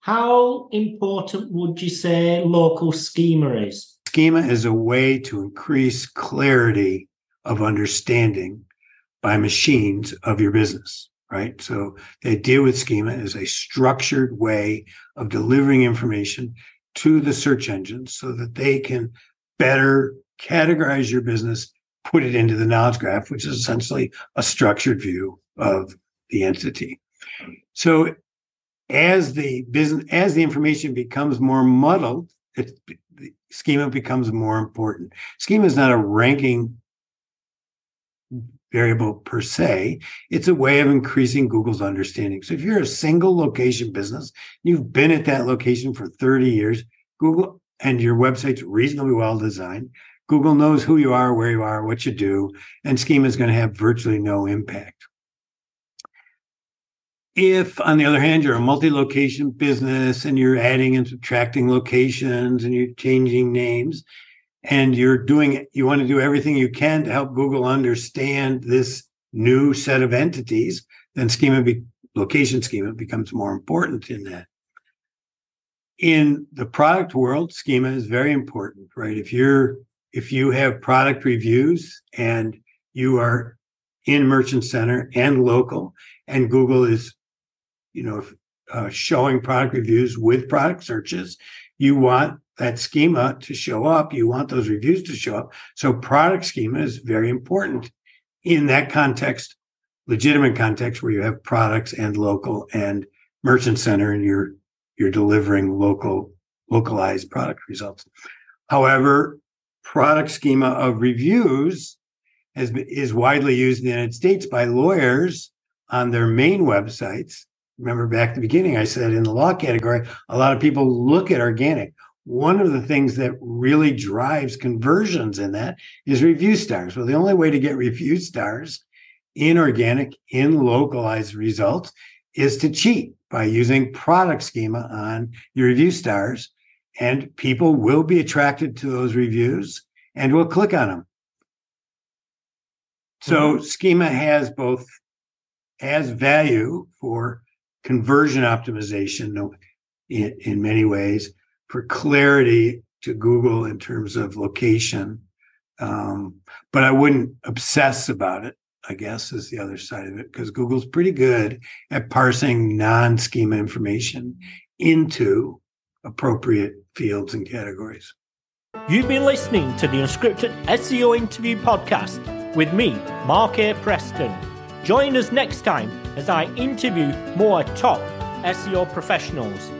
How important would you say local schema is? Schema is a way to increase clarity of understanding by machines of your business, right? So the idea with schema is a structured way of delivering information to the search engines so that they can better categorize your business, put it into the knowledge graph, which is essentially a structured view of the entity. So as the business, as the information becomes more muddled, it, the schema becomes more important. Schema is not a ranking variable per se. It's a way of increasing Google's understanding. So if you're a single location business, you've been at that location for 30 years, Google and your website's reasonably well designed. Google knows who you are, where you are, what you do, and schema is going to have virtually no impact. If, on the other hand, you're a multi location business and you're adding and subtracting locations and you're changing names, and you're doing you want to do everything you can to help Google understand this new set of entities, then schema be, location schema becomes more important in that. In the product world, schema is very important, right? If you're if you have product reviews and you are in Merchant Center and local, and Google is, you know, uh, showing product reviews with product searches, you want that schema to show up. You want those reviews to show up. So product schema is very important in that context, legitimate context where you have products and local and merchant center and you're you're delivering local localized product results. However, product schema of reviews has is widely used in the United States by lawyers on their main websites. Remember back at the beginning, I said in the law category, a lot of people look at organic one of the things that really drives conversions in that is review stars. Well, the only way to get review stars in organic, in localized results is to cheat by using product schema on your review stars. And people will be attracted to those reviews and will click on them. So mm-hmm. schema has both has value for conversion optimization in, in many ways, for clarity to Google in terms of location. Um, but I wouldn't obsess about it, I guess, is the other side of it, because Google's pretty good at parsing non schema information into appropriate fields and categories. You've been listening to the Unscripted SEO Interview Podcast with me, Mark A. Preston. Join us next time as I interview more top SEO professionals